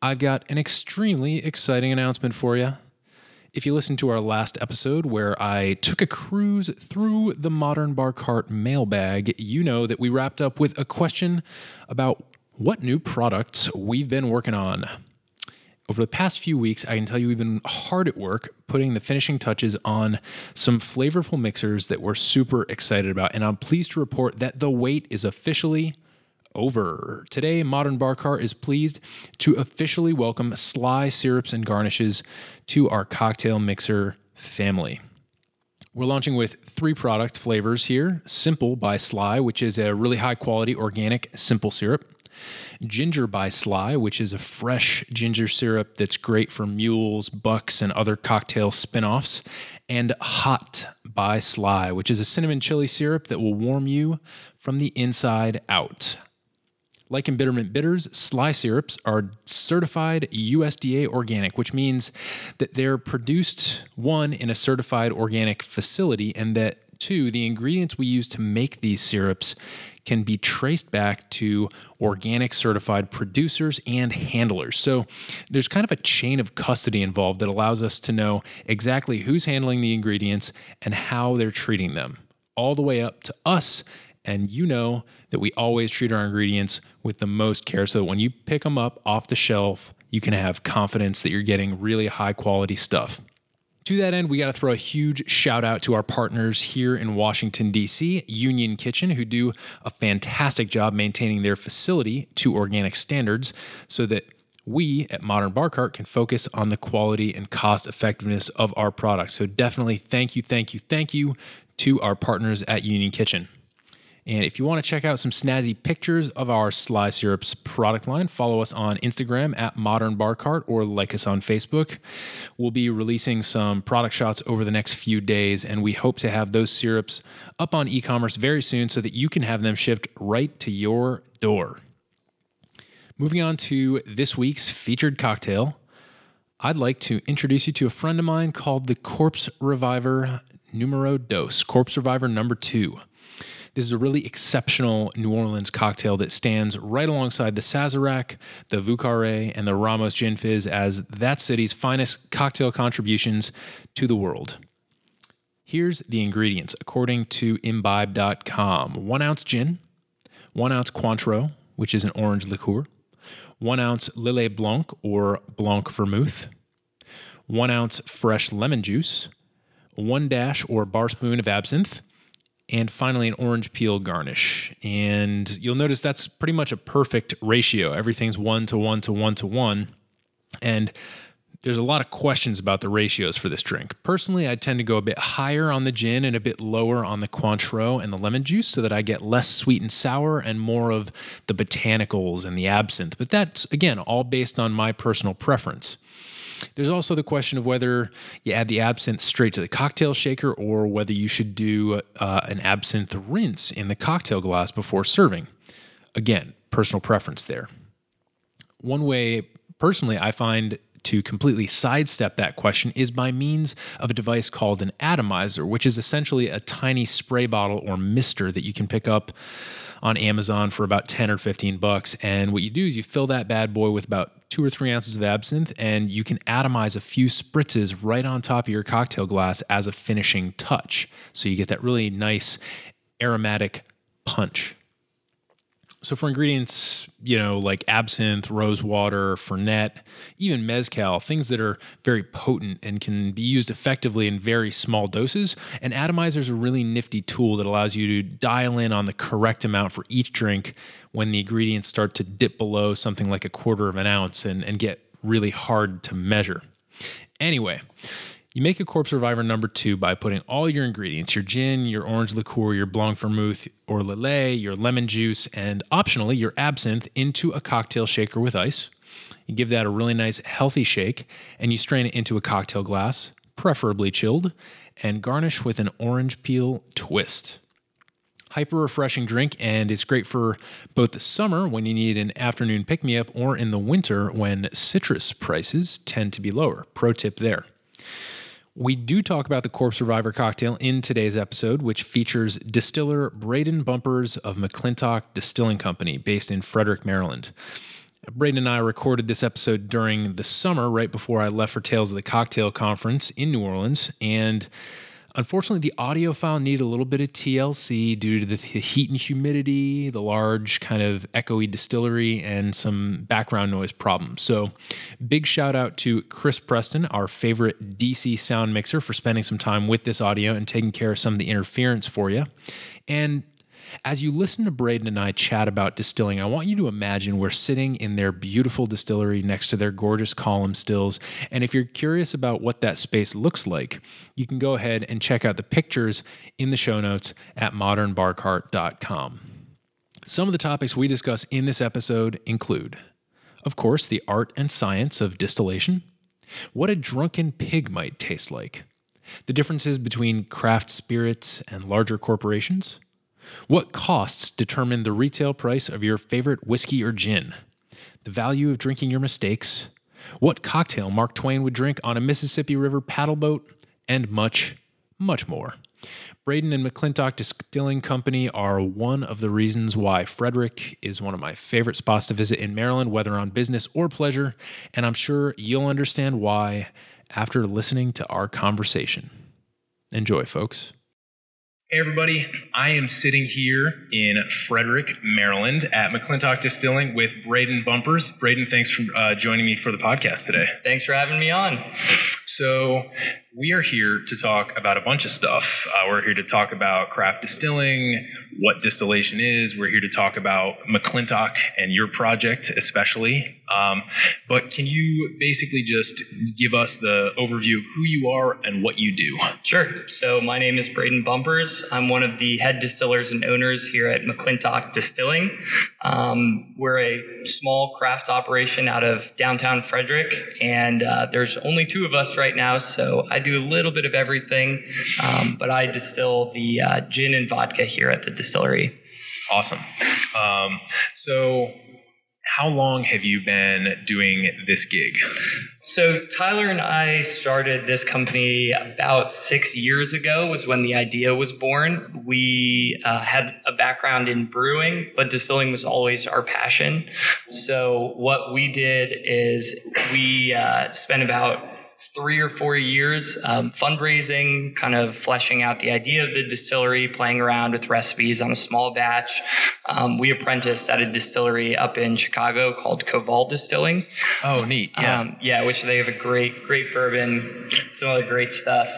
I've got an extremely exciting announcement for you. If you listened to our last episode where I took a cruise through the Modern Bar Cart mailbag, you know that we wrapped up with a question about what new products we've been working on. Over the past few weeks, I can tell you we've been hard at work putting the finishing touches on some flavorful mixers that we're super excited about. And I'm pleased to report that the wait is officially over. Today, Modern Bar Cart is pleased to officially welcome Sly Syrups and Garnishes to our cocktail mixer family. We're launching with three product flavors here Simple by Sly, which is a really high quality organic simple syrup. Ginger by Sly, which is a fresh ginger syrup that's great for mules, bucks, and other cocktail spin offs. And Hot by Sly, which is a cinnamon chili syrup that will warm you from the inside out. Like Embitterment Bitters, Sly syrups are certified USDA organic, which means that they're produced, one, in a certified organic facility, and that two, the ingredients we use to make these syrups can be traced back to organic certified producers and handlers. So there's kind of a chain of custody involved that allows us to know exactly who's handling the ingredients and how they're treating them, all the way up to us. And you know that we always treat our ingredients with the most care so that when you pick them up off the shelf, you can have confidence that you're getting really high quality stuff. To that end, we got to throw a huge shout out to our partners here in Washington, D.C., Union Kitchen, who do a fantastic job maintaining their facility to organic standards so that we at Modern Bar Cart can focus on the quality and cost effectiveness of our products. So, definitely thank you, thank you, thank you to our partners at Union Kitchen. And if you want to check out some snazzy pictures of our Sly Syrups product line, follow us on Instagram at Modern Bar Cart or like us on Facebook. We'll be releasing some product shots over the next few days, and we hope to have those syrups up on e commerce very soon so that you can have them shipped right to your door. Moving on to this week's featured cocktail, I'd like to introduce you to a friend of mine called the Corpse Reviver Numero Dos, Corpse Reviver number two. This is a really exceptional New Orleans cocktail that stands right alongside the Sazerac, the Vieux Carré, and the Ramos Gin Fizz as that city's finest cocktail contributions to the world. Here's the ingredients according to imbibe.com one ounce gin, one ounce Cointreau, which is an orange liqueur, one ounce Lillet Blanc or Blanc Vermouth, one ounce fresh lemon juice, one dash or bar spoon of absinthe, and finally an orange peel garnish. And you'll notice that's pretty much a perfect ratio. Everything's one to one to one to one. And there's a lot of questions about the ratios for this drink. Personally, I tend to go a bit higher on the gin and a bit lower on the Cointreau and the lemon juice so that I get less sweet and sour and more of the botanicals and the absinthe. But that's, again, all based on my personal preference. There's also the question of whether you add the absinthe straight to the cocktail shaker or whether you should do uh, an absinthe rinse in the cocktail glass before serving. Again, personal preference there. One way, personally, I find to completely sidestep that question is by means of a device called an atomizer, which is essentially a tiny spray bottle or mister that you can pick up on Amazon for about 10 or 15 bucks. And what you do is you fill that bad boy with about two or three ounces of absinthe, and you can atomize a few spritzes right on top of your cocktail glass as a finishing touch. So you get that really nice aromatic punch. So for ingredients, you know, like absinthe, rose water, fernet, even mezcal, things that are very potent and can be used effectively in very small doses, an atomizer is a really nifty tool that allows you to dial in on the correct amount for each drink when the ingredients start to dip below something like a quarter of an ounce and, and get really hard to measure. Anyway, you make a corpse reviver number two by putting all your ingredients your gin, your orange liqueur, your blanc vermouth or lillet, your lemon juice, and optionally your absinthe into a cocktail shaker with ice. You give that a really nice, healthy shake, and you strain it into a cocktail glass, preferably chilled, and garnish with an orange peel twist. Hyper refreshing drink, and it's great for both the summer when you need an afternoon pick me up or in the winter when citrus prices tend to be lower. Pro tip there. We do talk about the Corpse Reviver cocktail in today's episode, which features distiller Braeden Bumpers of McClintock Distilling Company, based in Frederick, Maryland. Braeden and I recorded this episode during the summer, right before I left for Tales of the Cocktail Conference in New Orleans. And unfortunately, the audio file needed a little bit of TLC due to the heat and humidity, the large kind of echoey distillery, and some background noise problems. So, big shout out to Chris Preston, our favorite DC sound mixer, for spending some time with this audio and taking care of some of the interference for you. And as you listen to Braeden and I chat about distilling, I want you to imagine we're sitting in their beautiful distillery next to their gorgeous column stills. And if you're curious about what that space looks like, you can go ahead and check out the pictures in the show notes at modernbarcart.com. Some of the topics we discuss in this episode include, of course, the art and science of distillation, what a drunken pig might taste like, the differences between craft spirits and larger corporations what costs determine the retail price of your favorite whiskey or gin? The value of drinking your mistakes? What cocktail Mark Twain would drink on a Mississippi River paddleboat? And much, much more. Braeden and McClintock Distilling Company are one of the reasons why Frederick is one of my favorite spots to visit in Maryland, whether on business or pleasure, and I'm sure you'll understand why after listening to our conversation. Enjoy, folks. Hey, everybody. I am sitting here in Frederick, Maryland at McClintock Distilling with Braeden Bumpers. Braeden, thanks for uh, joining me for the podcast today. Thanks for having me on. So, we are here to talk about a bunch of stuff. Uh, we're here to talk about craft distilling, what distillation is. We're here to talk about McClintock and your project, especially. Um, but can you basically just give us the overview of who you are and what you do? Sure. So, my name is Braeden Bumpers. I'm one of the head distillers and owners here at McClintock Distilling. Um, we're a small craft operation out of downtown Frederick, and uh, there's only two of us right now. So, I do a little bit of everything, um, but I distill the uh, gin and vodka here at the distillery. Awesome. Um, so, how long have you been doing this gig? So Tyler and I started this company about six years ago. Was when the idea was born. We uh, had a background in brewing, but distilling was always our passion. So what we did is we uh, spent about three or four years um, fundraising, kind of fleshing out the idea of the distillery, playing around with recipes on a small batch. Um, we apprenticed at a distillery up in Chicago called Koval Distilling. Oh, neat. Yeah. Um, yeah, which they have a great, great bourbon, some other great stuff.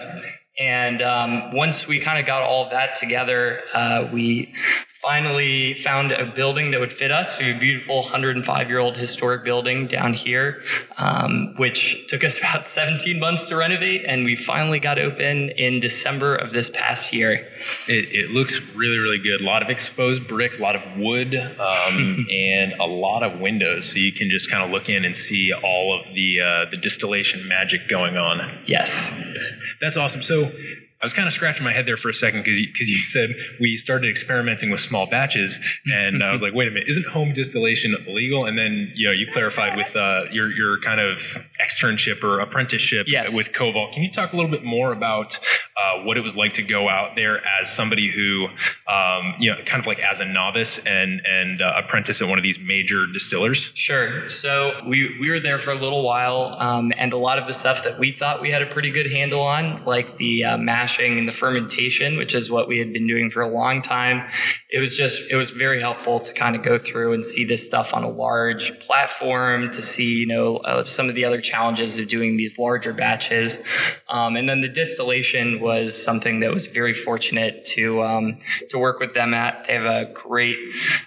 And um, once we kind of got all of that together, uh, we finally found a building that would fit us. We have a beautiful 105 year old historic building down here, um, which took us about 17 months to renovate, and we finally got open in December of this past year. It, it looks really, really good. A lot of exposed brick, a lot of wood, um, and a lot of windows, so you can just kind of look in and see all of the uh, the distillation magic going on. Yes, that's awesome. So I was kind of scratching my head there for a second because you, you said we started experimenting with small batches, and I was like, wait a minute, isn't home distillation illegal? And then you know you clarified with uh, your your kind of externship or apprenticeship yes. with Koval. Can you talk a little bit more about uh, what it was like to go out there as somebody who um, you know kind of like as a novice and and uh, apprentice at one of these major distillers? Sure. So we we were there for a little while, um, and a lot of the stuff that we thought we had a pretty good handle on, like the uh, mash mashing and the fermentation, which is what we had been doing for a long time. It was just, it was very helpful to kind of go through and see this stuff on a large platform to see, you know, uh, some of the other challenges of doing these larger batches. Um, and then the distillation was something that was very fortunate to, um, to work with them at. They have a great,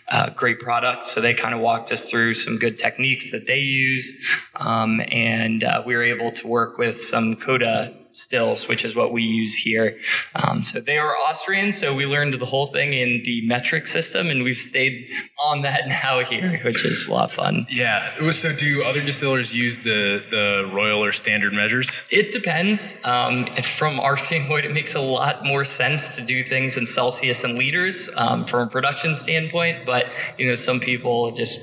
uh, great product. So they kind of walked us through some good techniques that they use. Um, and uh, we were able to work with some Coda stills, which is what we use here. Um, so they are Austrian, so we learned the whole thing in the metric system, and we've stayed on that now here, which is a lot of fun. Yeah. So do other distillers use the the royal or standard measures? It depends. Um, from our standpoint, it makes a lot more sense to do things in Celsius and liters um, from a production standpoint. But you know, some people just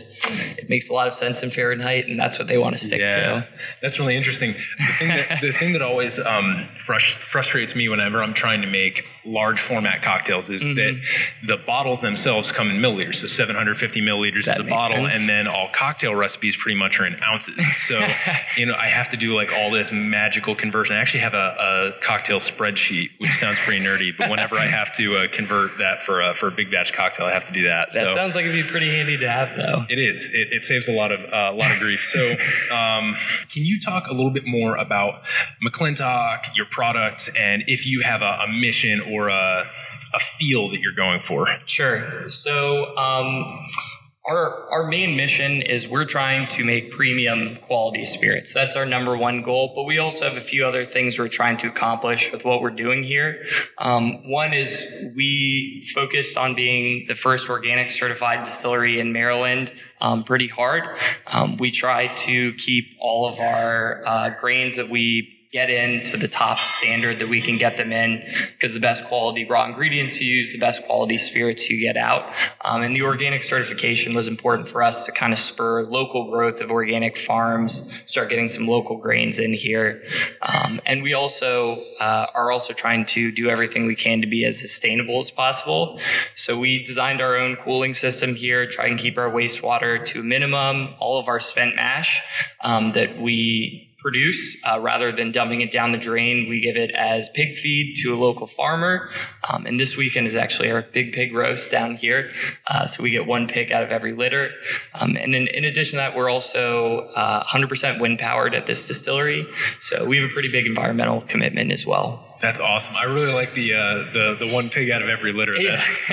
it makes a lot of sense in Fahrenheit, and that's what they want to stick yeah, to. that's really interesting. The thing that the thing that always um, frus- frustrates me whenever I'm trying to make large format cocktails is Mm-hmm. that the bottles themselves come in milliliters, so 750 milliliters That is a bottle, sense. and then all cocktail recipes pretty much are in ounces. So you know, I have to do like all this magical conversion. I actually have a, a cocktail spreadsheet, which sounds pretty nerdy, but whenever I have to uh, convert that for a, for a big batch cocktail, I have to do that. That so. sounds like it'd be pretty handy to have, though. It is. It, it saves a lot of uh, a lot of grief. So, um, can you talk a little bit more about McClintock, your product, and if you have a, a mission or a a feel that you're going for? Sure. So, um, our our main mission is we're trying to make premium quality spirits. That's our number one goal. But we also have a few other things we're trying to accomplish with what we're doing here. Um, one is we focused on being the first organic certified distillery in Maryland. Um, pretty hard. Um, we try to keep all of our uh, grains that we get in to the top standard that we can get them in because the best quality raw ingredients you use, the best quality spirits you get out. Um, and the organic certification was important for us to kind of spur local growth of organic farms, start getting some local grains in here. Um, and we also uh, are also trying to do everything we can to be as sustainable as possible. So we designed our own cooling system here, try and keep our wastewater to a minimum, all of our spent mash um, that we produce uh, rather than dumping it down the drain. We give it as pig feed to a local farmer. Um, and this weekend is actually our big pig roast down here. Uh, so we get one pig out of every litter. Um, and in, in addition to that, we're also uh, 100% wind powered at this distillery. So we have a pretty big environmental commitment as well. That's awesome. I really like the uh, the the one pig out of every litter. That's,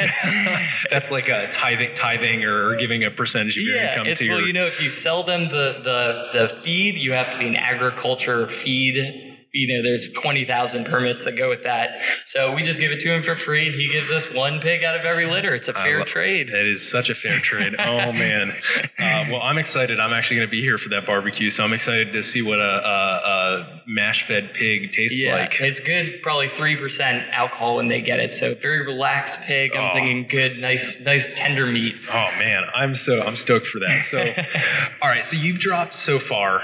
that's like a tithing tithing or giving a percentage of your Yeah, income it's to well, your. Well, you know, if you sell them the the the feed, you have to be an agriculture feed. You know, there's twenty thousand permits that go with that. So we just give it to him for free, and he gives us one pig out of every litter. It's a fair lo- trade. That is such a fair trade. Oh man. Uh, well, I'm excited. I'm actually going to be here for that barbecue, so I'm excited to see what a, a, a mash-fed pig tastes Yeah, like. it's good. Probably three percent alcohol when they get it. So very relaxed pig. I'm Oh. thinking good, nice, nice tender meat. Oh man, I'm so I'm stoked for that. So, all right. So you've dropped so far.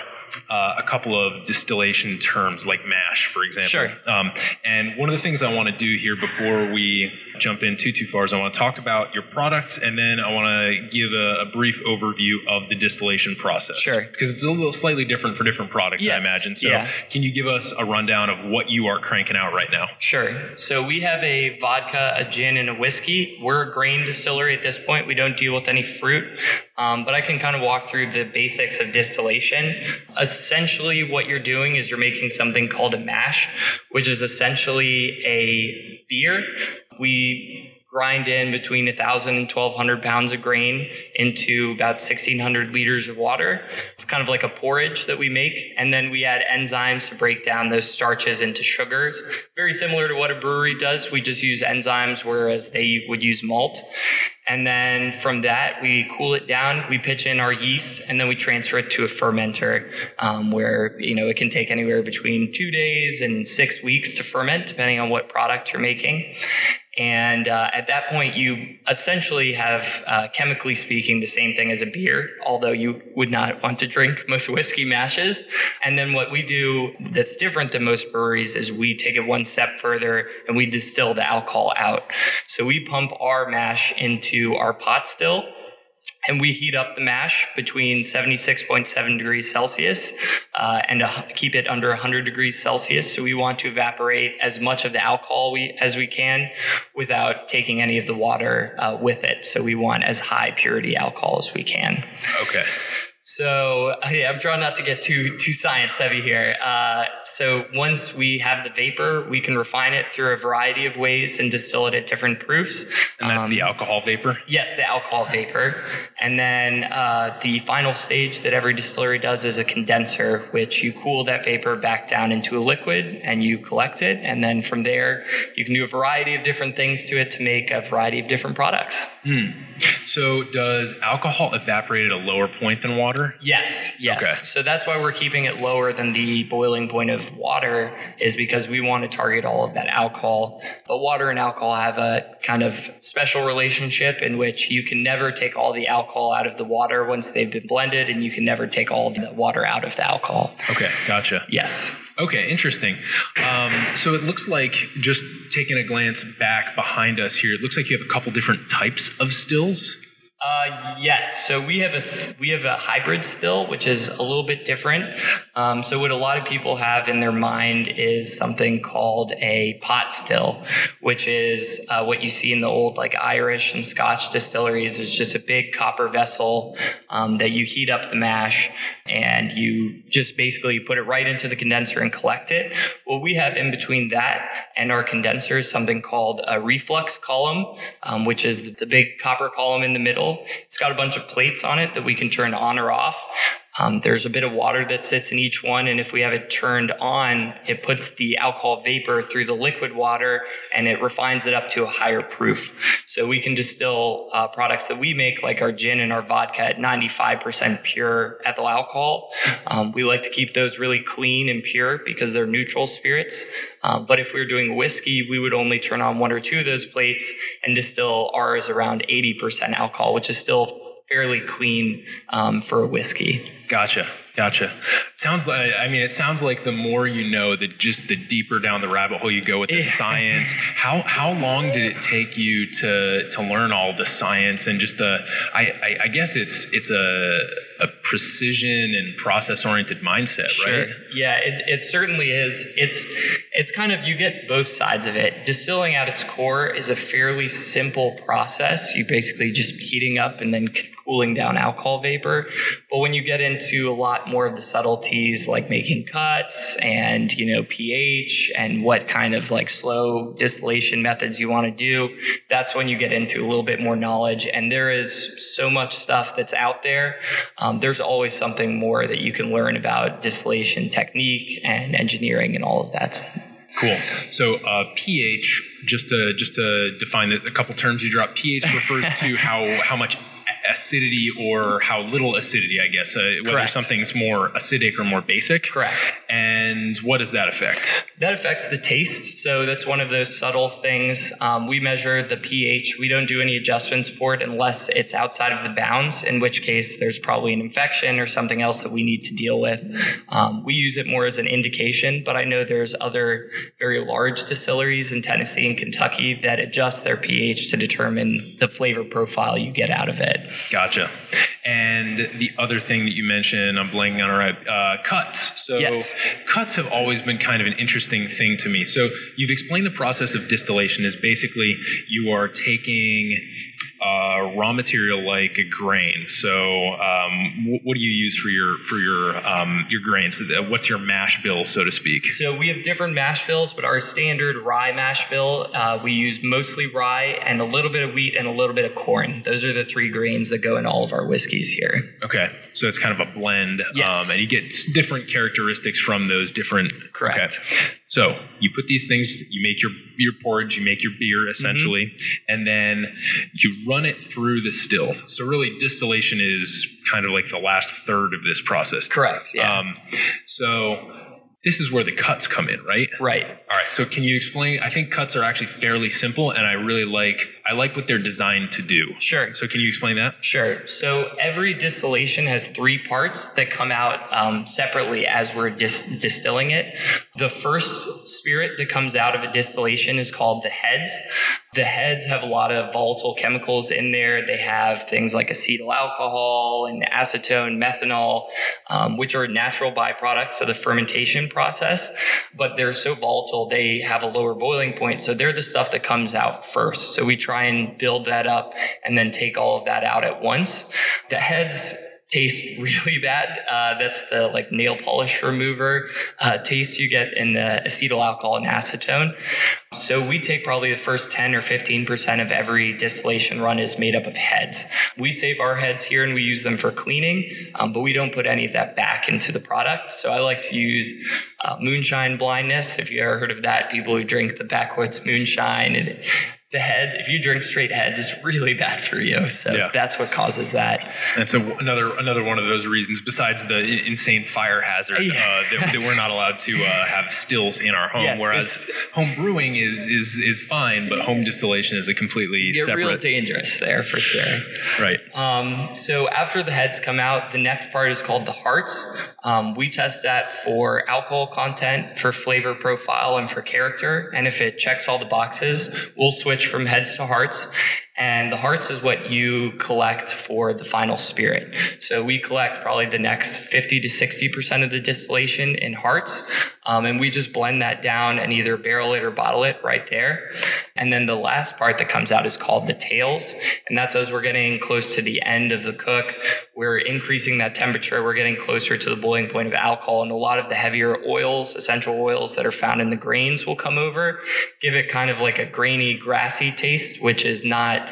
Uh, a couple of distillation terms like mash, for example. Sure. Um, and one of the things I want to do here before we jump in too too far is I want to talk about your product, and then I want to give a, a brief overview of the distillation process. Sure. Because it's a little slightly different for different products, I imagine. So, yeah. can you give us a rundown of what you are cranking out right now? Sure. So we have a vodka, a gin, and a whiskey. We're a grain distillery at this point. We don't deal with any fruit, um, but I can kind of walk through the basics of distillation. Essentially, what you're doing is you're making something called a mash, which is essentially a beer. We grind in between 1,000 and 1,200 pounds of grain into about 1,600 liters of water. It's kind of like a porridge that we make. And then we add enzymes to break down those starches into sugars. Very similar to what a brewery does. We just use enzymes, whereas they would use malt. And then from that, we cool it down, we pitch in our yeast, and then we transfer it to a fermenter um, where, you know, it can take anywhere between two days and six weeks to ferment, depending on what product you're making. And uh, at that point, you essentially have, uh, chemically speaking, the same thing as a beer, although you would not want to drink most whiskey mashes. And then what we do that's different than most breweries is we take it one step further and we distill the alcohol out. So we pump our mash into our pot still and we heat up the mash between 76.7 degrees Celsius uh, and uh, keep it under 100 degrees Celsius. So we want to evaporate as much of the alcohol we, as we can without taking any of the water uh, with it. So we want as high purity alcohol as we can. Okay. So yeah, I'm trying not to get too too science heavy here. Uh, so once we have the vapor, we can refine it through a variety of ways and distill it at different proofs. And that's Um, the alcohol vapor. Yes, the alcohol vapor. And then uh, the final stage that every distillery does is a condenser, which you cool that vapor back down into a liquid and you collect it. And then from there, you can do a variety of different things to it to make a variety of different products. So does alcohol evaporate at a lower point than water? Yes, yes. Okay. So that's why we're keeping it lower than the boiling point of water, is because we want to target all of that alcohol. But water and alcohol have a kind of special relationship in which you can never take all the alcohol out of the water once they've been blended, and you can never take all of the water out of the alcohol. Okay, gotcha. Yes. Okay, interesting. Um, so it looks like just taking a glance back behind us here, it looks like you have a couple different types of stills. Uh, yes. So we have a th- we have a hybrid still, which is a little bit different. Um, so what a lot of people have in their mind is something called a pot still, which is uh, what you see in the old like Irish and Scotch distilleries. Is just a big copper vessel um, that you heat up the mash and you just basically put it right into the condenser and collect it. What we have in between that and our condenser is something called a reflux column, um, which is the big copper column in the middle. It's got a bunch of plates on it that we can turn on or off. Um, there's a bit of water that sits in each one, and if we have it turned on, it puts the alcohol vapor through the liquid water and it refines it up to a higher proof. So we can distill uh, products that we make, like our gin and our vodka, at 95% pure ethyl alcohol. Um, we like to keep those really clean and pure because they're neutral spirits. Um, but if we were doing whiskey, we would only turn on one or two of those plates and distill ours around 80% alcohol, which is still fairly clean um, for a whiskey. Gotcha. Gotcha. Sounds like I mean, it sounds like the more you know, that just the deeper down the rabbit hole you go with the science. How how long did it take you to to learn all the science and just the? I I, I guess it's it's a a precision and process oriented mindset, right? Yeah, it, it certainly is. It's it's kind of you get both sides of it. Distilling at its core is a fairly simple process. You basically just heating up and then cooling down alcohol vapor. But when you get into a lot more of the subtleties like making cuts and you know pH and what kind of like slow distillation methods you want to do, that's when you get into a little bit more knowledge. And there is so much stuff that's out there. Um, there's always something more that you can learn about distillation technique and engineering and all of that. Cool. So uh, pH, just to just to define a couple terms you drop. pH refers to how how much acidity or how little acidity, I guess, uh, whether Correct. something's more acidic or more basic. Correct. And what does that affect? That affects the taste. So that's one of those subtle things. Um, we measure the pH. We don't do any adjustments for it unless it's outside of the bounds, in which case there's probably an infection or something else that we need to deal with. Um, we use it more as an indication, but I know there's other very large distilleries in Tennessee and Kentucky that adjust their pH to determine the flavor profile you get out of it. Gotcha. And the other thing that you mentioned, I'm blanking on it, uh, cuts. So Yes. cuts have always been kind of an interesting thing to me. So you've explained the process of distillation is basically you are taking uh, raw material like a grain. So um, wh- what do you use for your for your um, your grains? Uh, What's your mash bill, so to speak? So we have different mash bills, but our standard rye mash bill, uh, we use mostly rye and a little bit of wheat and a little bit of corn. Those are the three grains that go in all of our whiskeys here. Okay, so it's kind of a blend, Yes. um, and you get different characteristics from those different. Correct. Okay. So you put these things, you make your your porridge, you make your beer essentially, Mm-hmm. and then you run it through the still. So really, distillation is kind of like the last third of this process. Correct. Yeah. Um, so this is where the cuts come in, right? right. All right. So can you explain? I think cuts are actually fairly simple, and I really like I like what they're designed to do. Sure. So can you explain that? Sure. So every distillation has three parts that come out um, separately as we're dis- distilling it. The first spirit that comes out of a distillation is called the heads. The heads have a lot of volatile chemicals in there. They have things like acetyl alcohol and acetone, methanol, um, which are natural byproducts of the fermentation process, but they're so volatile, they have a lower boiling point. So they're the stuff that comes out first. So we try and build that up and then take all of that out at once. The heads taste really bad. Uh, that's the like nail polish remover uh, taste you get in the acetyl alcohol and acetone. So we take probably the first 10 or 15% of every distillation run is made up of heads. We save our heads here and we use them for cleaning, um, but we don't put any of that back into the product. So I like to use uh, moonshine blindness. If you ever heard of that, people who drink the backwoods moonshine and the head, if you drink straight heads, it's really bad for you. So Yeah. that's what causes that. And so another another one of those reasons, besides the insane fire hazard, Yeah. uh, that, that we're not allowed to uh, have stills in our home. Yes, whereas home brewing is is is fine, but home distillation is a completely You're real dangerous there for sure. right. Um, so after the heads come out, the next part is called the hearts. Um, we test that for alcohol content, for flavor profile, and for character. And if it checks all the boxes, we'll switch from heads to hearts. And the hearts is what you collect for the final spirit. So we collect probably the next 50 to 60% of the distillation in hearts. Um, and we just blend that down and either barrel it or bottle it right there. And then the last part that comes out is called the tails. And that's as we're getting close to the end of the cook. We're increasing that temperature. We're getting closer to the boiling point of alcohol. And a lot of the heavier oils, essential oils that are found in the grains will come over, give it kind of like a grainy, grassy taste, which is not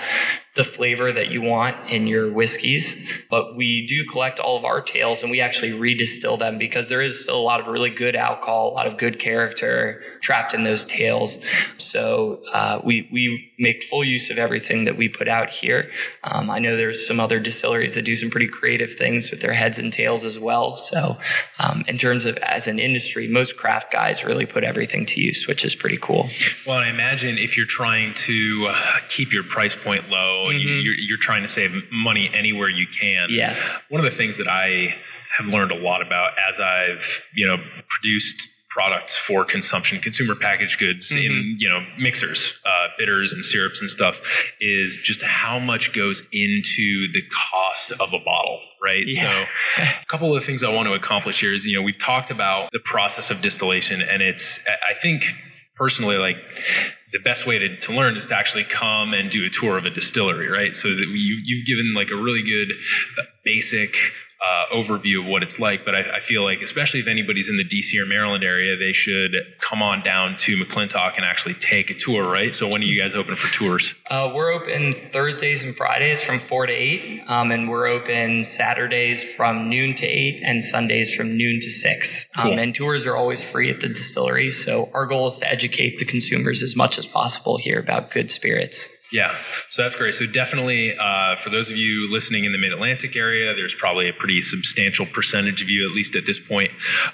the flavor that you want in your whiskeys. But we do collect all of our tails and we actually redistill them because there is still a lot of really good alcohol, a lot of good character trapped in those tails. So uh, we we make full use of everything that we put out here. Um, I know there's some other distilleries that do some pretty creative things with their heads and tails as well. So um, in terms of as an industry, most craft guys really put everything to use, which is pretty cool. Well, I imagine if you're trying to uh, keep your price point low, and you, you're, you're trying to save money anywhere you can. Yes. One of the things that I have learned a lot about as I've you know produced products for consumption, consumer packaged goods in you know mixers, uh, bitters and syrups and stuff, is just how much goes into the cost of a bottle, right? Yeah. So, a couple of the things I want to accomplish here is you know we've talked about the process of distillation, and it's I think personally like the best way to, to learn is to actually come and do a tour of a distillery, right? So that you, you've given like a really good uh, basic uh, overview of what it's like. But I, I feel like, especially if anybody's in the DC or Maryland area, they should come on down to McClintock and actually take a tour, right? So when are you guys open for tours? Uh, we're open Thursdays and Fridays from 4 to 8, um, and we're open Saturdays from noon to 8 and Sundays from noon to 6. Cool. Um, and tours are always free at the distillery. So our goal is to educate the consumers as much as possible here about good spirits. Yeah, so that's great. So definitely, uh, for those of you listening in the Mid Atlantic area, there's probably a pretty substantial percentage of you, at least at this point.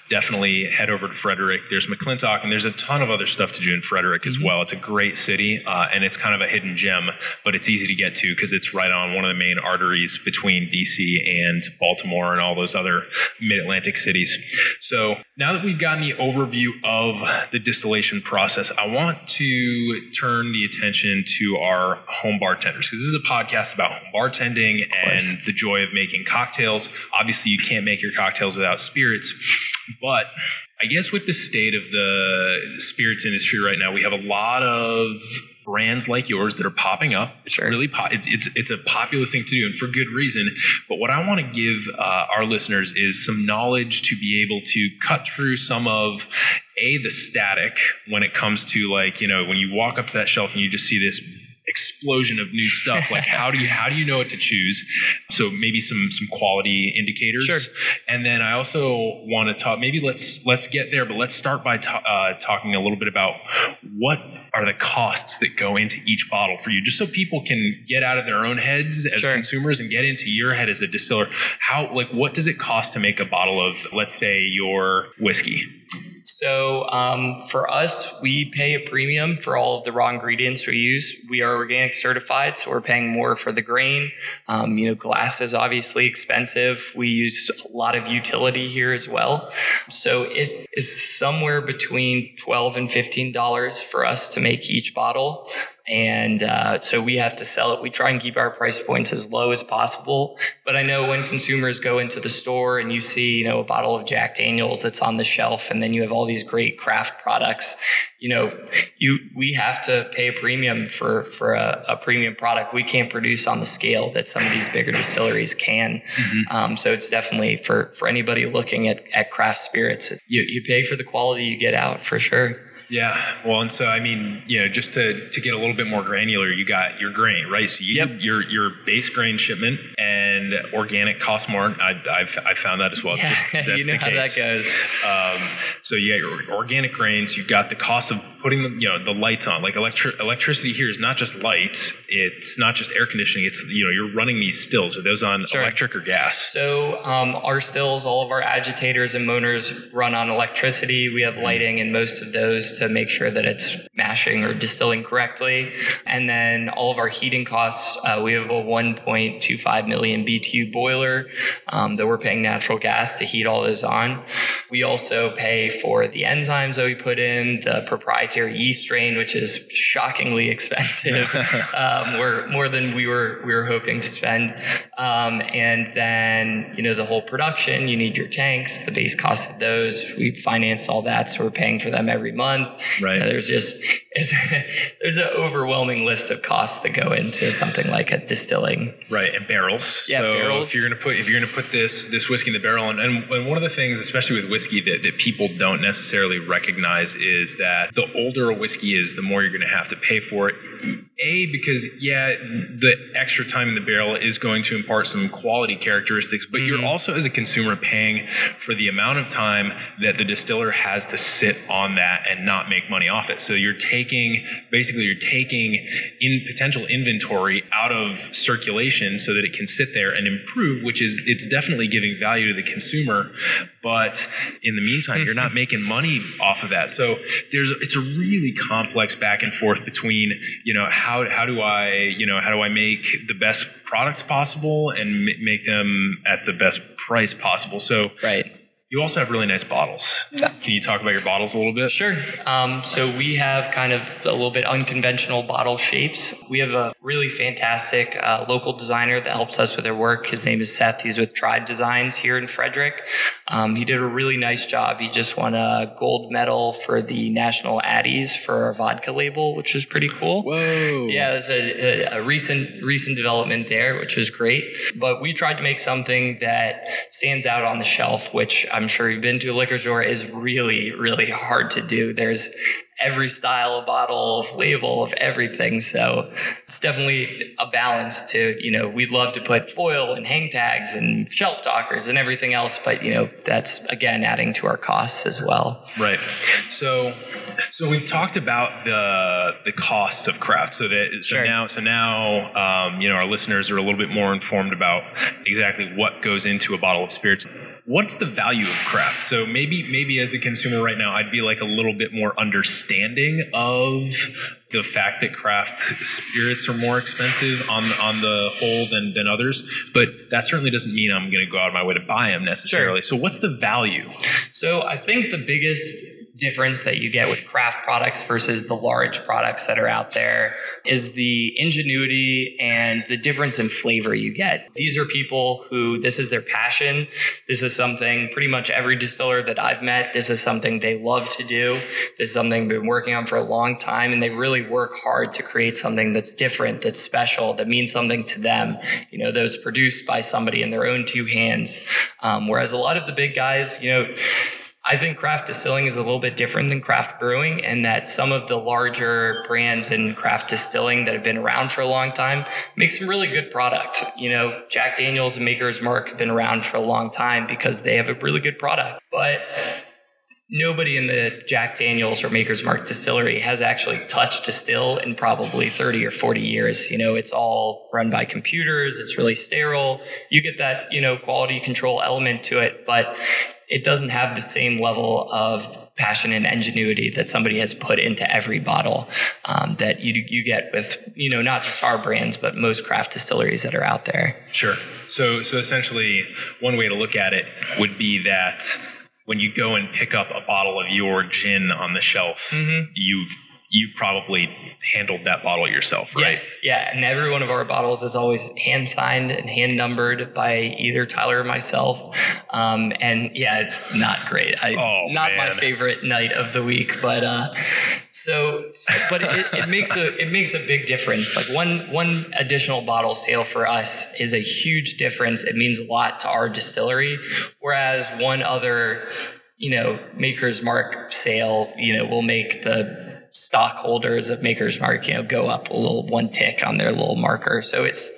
Definitely head over to Frederick. There's McClintock, and there's a ton of other stuff to do in Frederick as well. It's a great city, uh, and it's kind of a hidden gem, but it's easy to get to because it's right on one of the main arteries between DC and Baltimore and all those other Mid Atlantic cities. So now that we've gotten the overview of the distillation process, I want to turn the attention to our home bartenders because this is a podcast about home bartending and the joy of making cocktails. Obviously, you can't make your cocktails without spirits, but I guess with the state of the spirits industry right now, we have a lot of brands like yours that are popping up. It's Sure. really po- it's, it's it's a popular thing to do, and for good reason. But what I want to give uh, our listeners is some knowledge to be able to cut through some of a the static when it comes to like you know when you walk up to that shelf and you just see this explosion of new stuff. Like how do you how do you know what to choose? So maybe some some quality indicators. Sure. and then i also want to talk maybe let's let's get there but let's start by ta- uh, talking a little bit about what are the costs that go into each bottle for you just so people can get out of their own heads as Sure. consumers and get into your head as a distiller how like what does it cost to make a bottle of let's say your whiskey So um, for us, we pay a premium for all of the raw ingredients we use. We are organic certified, so we're paying more for the grain. Um, you know, glass is obviously expensive. We use a lot of utility here as well. So it is somewhere between twelve and fifteen dollars for us to make each bottle. And uh, so we have to sell it. We try and keep our price points as low as possible. But I know when consumers go into the store and you see, you know, a bottle of Jack Daniels that's on the shelf, and then you have all these great craft products, you know, you we have to pay a premium for for a, a premium product. We can't produce on the scale that some of these bigger distilleries can. Um, so it's definitely for for anybody looking at, at craft spirits, you, you pay for the quality you get out for sure. Yeah, well, and so I mean, you know, just to, to get a little bit more granular, you got your grain, right? So you Yep. your your base grain shipment and organic cost more. I, I've I found that as well. Yeah, Just- you know how that goes. Um, so you got your organic grains. You've got the cost of putting the you know the lights on. Like electri- electricity here is not just light. It's not just air conditioning. It's you know you're running these stills. Are those on Sure. electric or gas? So um, our stills, all of our agitators and motors run on electricity. We have lighting in most of those to make sure that it's mashing or distilling correctly. And then all of our heating costs, uh, we have a 1.25 million BTU boiler um, that we're paying natural gas to heat all those on. We also pay for the enzymes that we put in, the proprietary yeast strain, which is shockingly expensive. um, we're more than we were we were hoping to spend. Um, and then you know the whole production. You need your tanks, the base cost of those. We finance all that, so we're paying for them every month. Right. You know, there's just there's an overwhelming list of costs that go into something like a distilling. Right, and barrels. Yeah, so barrels. If you're gonna put if you're gonna put this this whiskey in the barrel, and, and, and one of the things, especially with whiskey, that, that people don't necessarily recognize is that the older a whiskey is, the more you're gonna have to pay for it. A because yeah, the extra time in the barrel is going to impart some quality characteristics, but you're mm-hmm. also as a consumer paying for the amount of time that the distiller has to sit on that and not make money off it. So you're taking basically you're taking in potential inventory out of circulation so that it can sit there and improve, which is it's definitely giving value to the consumer. But in the meantime, you're not making money off of that. So there's it's a really complex back and forth between you know how how do I you know how do I make the best products possible and ma- make them at the best price possible. So Right. You also have really nice bottles. Can you talk about your bottles a little bit? Sure. Um, so we have kind of a little bit unconventional bottle shapes. We have a really fantastic uh, local designer that helps us with our work. His name is Seth. He's with Tribe Designs here in Frederick. Um, he did a really nice job. He just won a gold medal for the National Addies for our vodka label, which was pretty cool. Whoa. Yeah, it's a, a, a recent recent development there, which was great. But we tried to make something that stands out on the shelf, which I'm sure you've been to a liquor store is really really hard to do. There's every style of bottle, of label, of everything. So it's definitely a balance to, you know, we'd love to put foil and hang tags and shelf talkers and everything else, but you know, that's again adding to our costs as well. Right. So, so we've talked about the the costs of craft. So that so Sure. now so now um, you know our listeners are a little bit more informed about exactly what goes into a bottle of spirits. What's the value of craft? So maybe maybe as a consumer right now, I'd be like a little bit more understanding of the fact that craft spirits are more expensive on on the whole than than others. But that certainly doesn't mean I'm going to go out of my way to buy them necessarily. So what's the value? So I think the biggest difference that you get with craft products versus the large products that are out there is the ingenuity and the difference in flavor you get. These are people who this is their passion. This is something pretty much every distiller that I've met, this is something they love to do. This is something they've been working on for a long time and they really work hard to create something that's different, that's special, that means something to them. You know, those produced by somebody in their own two hands. Um, whereas a lot of the big guys, you know, I think craft distilling is a little bit different than craft brewing, and that some of the larger brands in craft distilling that have been around for a long time make some really good product. You know, Jack Daniels and Maker's Mark have been around for a long time because they have a really good product. But nobody in the Jack Daniels or Maker's Mark distillery has actually touched distill in probably 30 or 40 years. You know, it's all run by computers, it's really sterile. You get that, you know, quality control element to it, but it doesn't have the same level of passion and ingenuity that somebody has put into every bottle um, that you you get with you know not just our brands but most craft distilleries that are out there. Sure. So, so essentially, one way to look at it would be that when you go and pick up a bottle of your gin on the shelf, you've you probably handled that bottle yourself, right? Yes, yeah, and every one of our bottles is always hand signed and hand numbered by either Tyler or myself. Um, and yeah, it's not great. I, Oh, not my favorite night of the week, but uh, so, but it, it makes a it makes a big difference. Like one one additional bottle sale for us is a huge difference. It means a lot to our distillery, whereas one other, you know, Maker's Mark sale, you know, will make the stockholders of Maker's Mark, you know, go up a little one tick on their little marker. So it's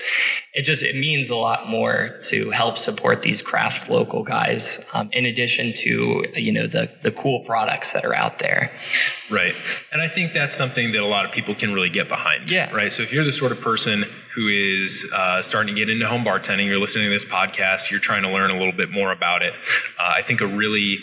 it just it means a lot more to help support these craft local guys, um, in addition to you know the the cool products that are out there. Right. And I think that's something that a lot of people can really get behind. Yeah. Right. So if you're the sort of person who is uh, starting to get into home bartending, you're listening to this podcast, you're trying to learn a little bit more about it. Uh, I think a really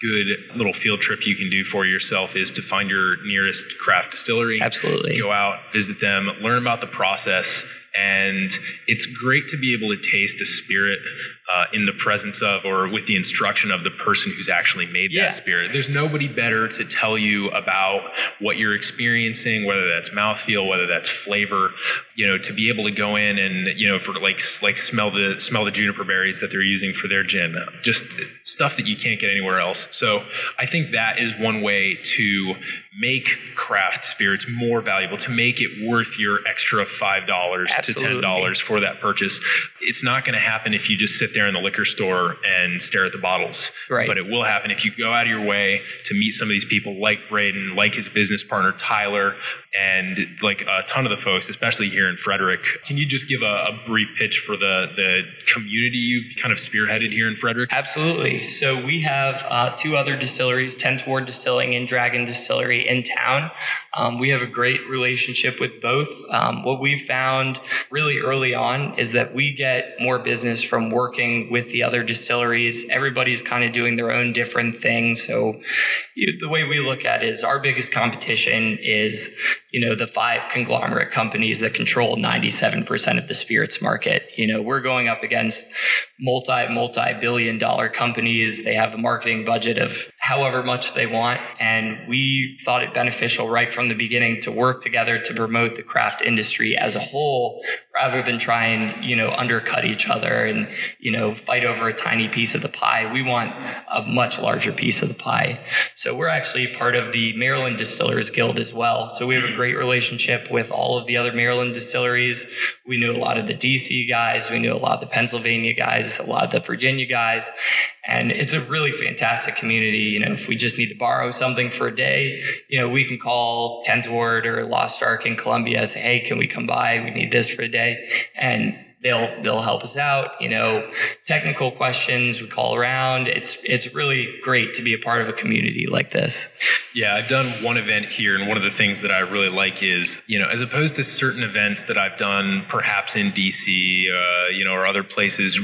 good little field trip you can do for yourself is to find your nearest craft distillery. Absolutely. Go out, visit them, learn about the process. And it's great to be able to taste a spirit uh, in the presence of or with the instruction of the person who's actually made Yeah. that spirit. There's nobody better to tell you about what you're experiencing, whether that's mouthfeel, whether that's flavor. You know, to be able to go in and you know for like like smell the smell the juniper berries that they're using for their gin, just stuff that you can't get anywhere else. So I think that is one way to make craft spirits more valuable, to make it worth your extra five dollars to ten dollars for that purchase. It's not going to happen if you just sit there in the liquor store and stare at the bottles. Right. But it will happen if you go out of your way to meet some of these people like Braeden, like his business partner Tyler, and like a ton of the folks, especially here in Frederick. Can you just give a, a brief pitch for the the community you've kind of spearheaded here in Frederick? Absolutely. So we have uh, two other distilleries, Tenth Ward Distilling and Dragon Distillery in town. Um, we have a great relationship with both. Um, what we've found really early on is that we get more business from working with the other distilleries. Everybody's kind of doing their own different thing. So you, the way we look at it is our biggest competition is, you know, the five conglomerate companies that control 97% of the spirits market. You know, we're going up against multi, multi billion dollar companies. They have a marketing budget of however much they want. And we thought it beneficial right from the beginning to work together to promote the craft industry as a whole rather than try and, you know, undercut each other and, you know, fight over a tiny piece of the pie. We want a much larger piece of the pie. So we're actually part of the Maryland Distillers Guild as well. So we have a great relationship with all of the other Maryland distilleries. We know a lot of the DC guys. We know a lot of the Pennsylvania guys, a lot of the Virginia guys. And it's a really fantastic community. You know, if we just need to borrow something for a day, you know, we can call 10th Ward or Lost Ark in Columbia and say, hey, can we come by? We need this for a day. And they'll they'll help us out you know. Technical questions we call around. It's it's really great to be a part of a community like this. Yeah, I've done one event here, and one of the things that I really like is, you know, as opposed to certain events that I've done perhaps in DC, uh, you know, or other places,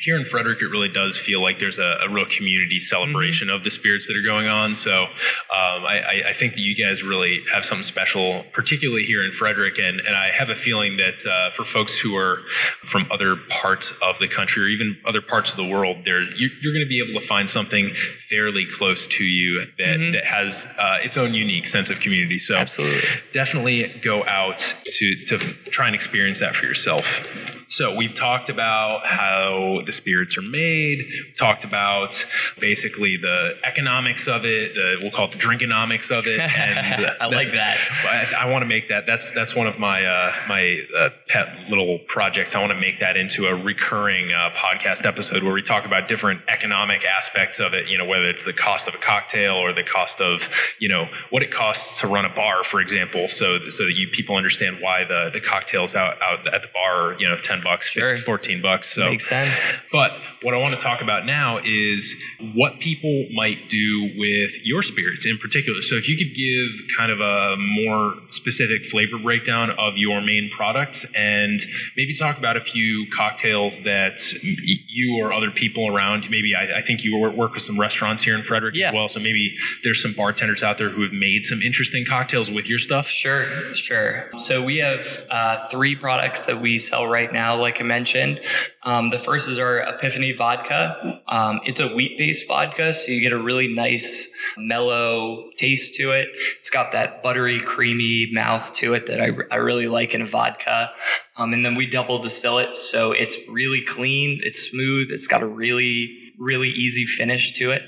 here in Frederick, it really does feel like there's a, a real community celebration of the spirits that are going on. So um, I, I- I think that you guys really have something special, particularly here in Frederick, and, and I have a feeling that uh, for folks who are from other parts of the country or even other parts of the world, there you're, you're going to be able to find something fairly close to you that, that has uh, its own unique sense of community. So Absolutely. definitely go out to to try and experience that for yourself. So we've talked about how the spirits are made. Talked about basically the economics of it. The we'll call it the drinkonomics of it. And I like that. I, I want to make that. That's that's one of my uh, my uh, pet little projects. I want to make that into a recurring uh, podcast episode where we talk about different economic aspects of it. You know, whether it's the cost of a cocktail or the cost of you know what it costs to run a bar, for example, so so that you people understand why the the cocktails out out at the bar are you know ten bucks, Sure. fourteen bucks. So makes sense but what I want to talk about now is what people might do with your spirits in particular. So, if you could give kind of a more specific flavor breakdown of your main product and maybe talk about a few cocktails that you or other people around, maybe I, I think you work with some restaurants here in Frederick Yeah. as well. So, maybe there's some bartenders out there who have made some interesting cocktails with your stuff. Sure, sure. So we have uh, three products that we sell right now now, like I mentioned. Um, the first is our Epiphany vodka. Um, it's a wheat based vodka, so you get a really nice, mellow taste to it. It's got that buttery, creamy mouth to it that I, I really like in a vodka. Um, and then we double distill it, so it's really clean, it's smooth, it's got a really really easy finish to it.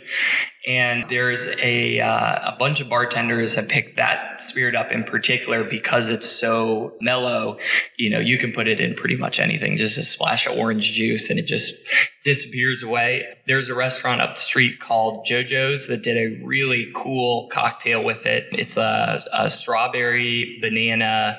And there's a, uh, a bunch of bartenders have picked that spirit up in particular because it's so mellow. You know, you can put it in pretty much anything, just a splash of orange juice and it just disappears away. There's a restaurant up the street called JoJo's that did a really cool cocktail with it. It's a, a strawberry banana